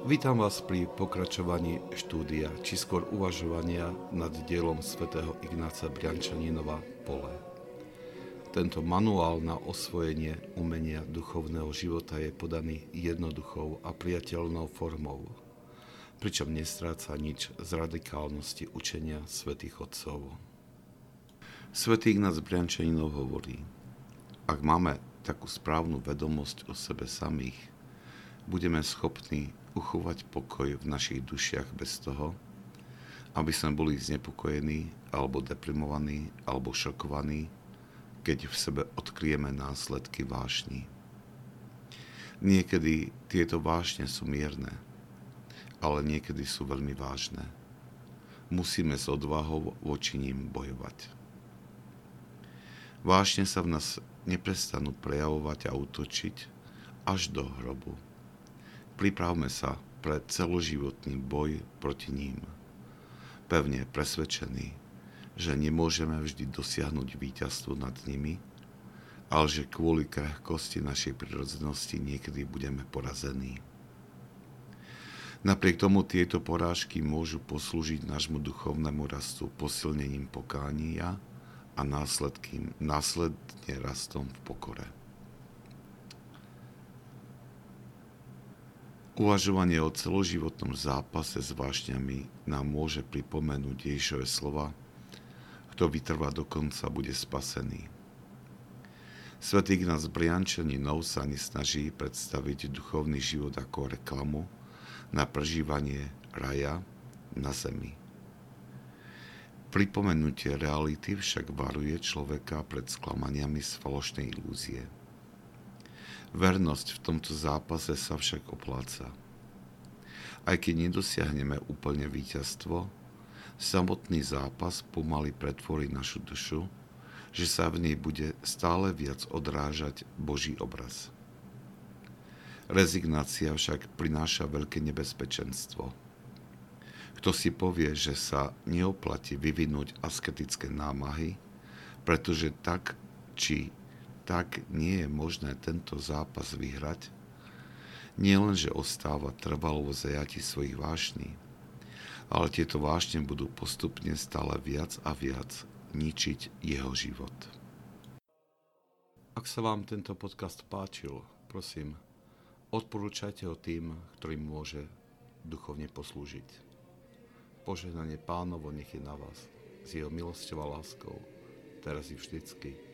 Vítam vás pri pokračovaní štúdia, či skôr uvažovania nad dielom svätého Ignáca Briančaninova Pole. Tento manuál na osvojenie umenia duchovného života je podaný jednoduchou a priateľnou formou, pričom nestráca nič z radikálnosti učenia svätých Otcov. Svetý Ignác Briančaninov hovorí, ak máme takú správnu vedomosť o sebe samých, budeme schopní uchovať pokoj v našich dušiach bez toho, aby sme boli znepokojení alebo deprimovaní alebo šokovaní, keď v sebe odkryjeme následky vášni. Niekedy tieto vášne sú mierne, ale niekedy sú veľmi vážne. Musíme s odvahou voči ním bojovať. Vášne sa v nás neprestanú prejavovať a útočiť až do hrobu. Pripravme sa pre celoživotný boj proti ním. Pevne presvedčený, že nemôžeme vždy dosiahnuť víťazstvo nad nimi, ale že kvôli krehkosti našej prirodzenosti niekedy budeme porazení. Napriek tomu tieto porážky môžu poslúžiť nášmu duchovnému rastu posilnením pokánia a následne rastom v pokore. Uvažovanie o celoživotnom zápase s vášňami nám môže pripomenúť Ježišove slova Kto vytrvá do konca, bude spasený. Svetý Ignác Briančaninov sa nesnaží predstaviť duchovný život ako reklamu na prežívanie raja na zemi. Pripomenutie reality však varuje človeka pred sklamaniami z falošnej ilúzie – Vernosť v tomto zápase sa však opláca. Aj keď nedosiahneme úplne víťazstvo, samotný zápas pomaly pretvorí našu dušu, že sa v nej bude stále viac odrážať Boží obraz. Rezignácia však prináša veľké nebezpečenstvo. Kto si povie, že sa neoplatí vyvinúť asketické námahy, pretože tak či tak nie je možné tento zápas vyhrať, len, že ostáva trvalo vo zajati svojich vášní, ale tieto vášne budú postupne stále viac a viac ničiť jeho život. Ak sa vám tento podcast páčil, prosím, odporúčajte ho tým, ktorým môže duchovne poslúžiť. Požehnanie pánovo nech je na vás, s jeho milosťou a láskou, teraz i vždycky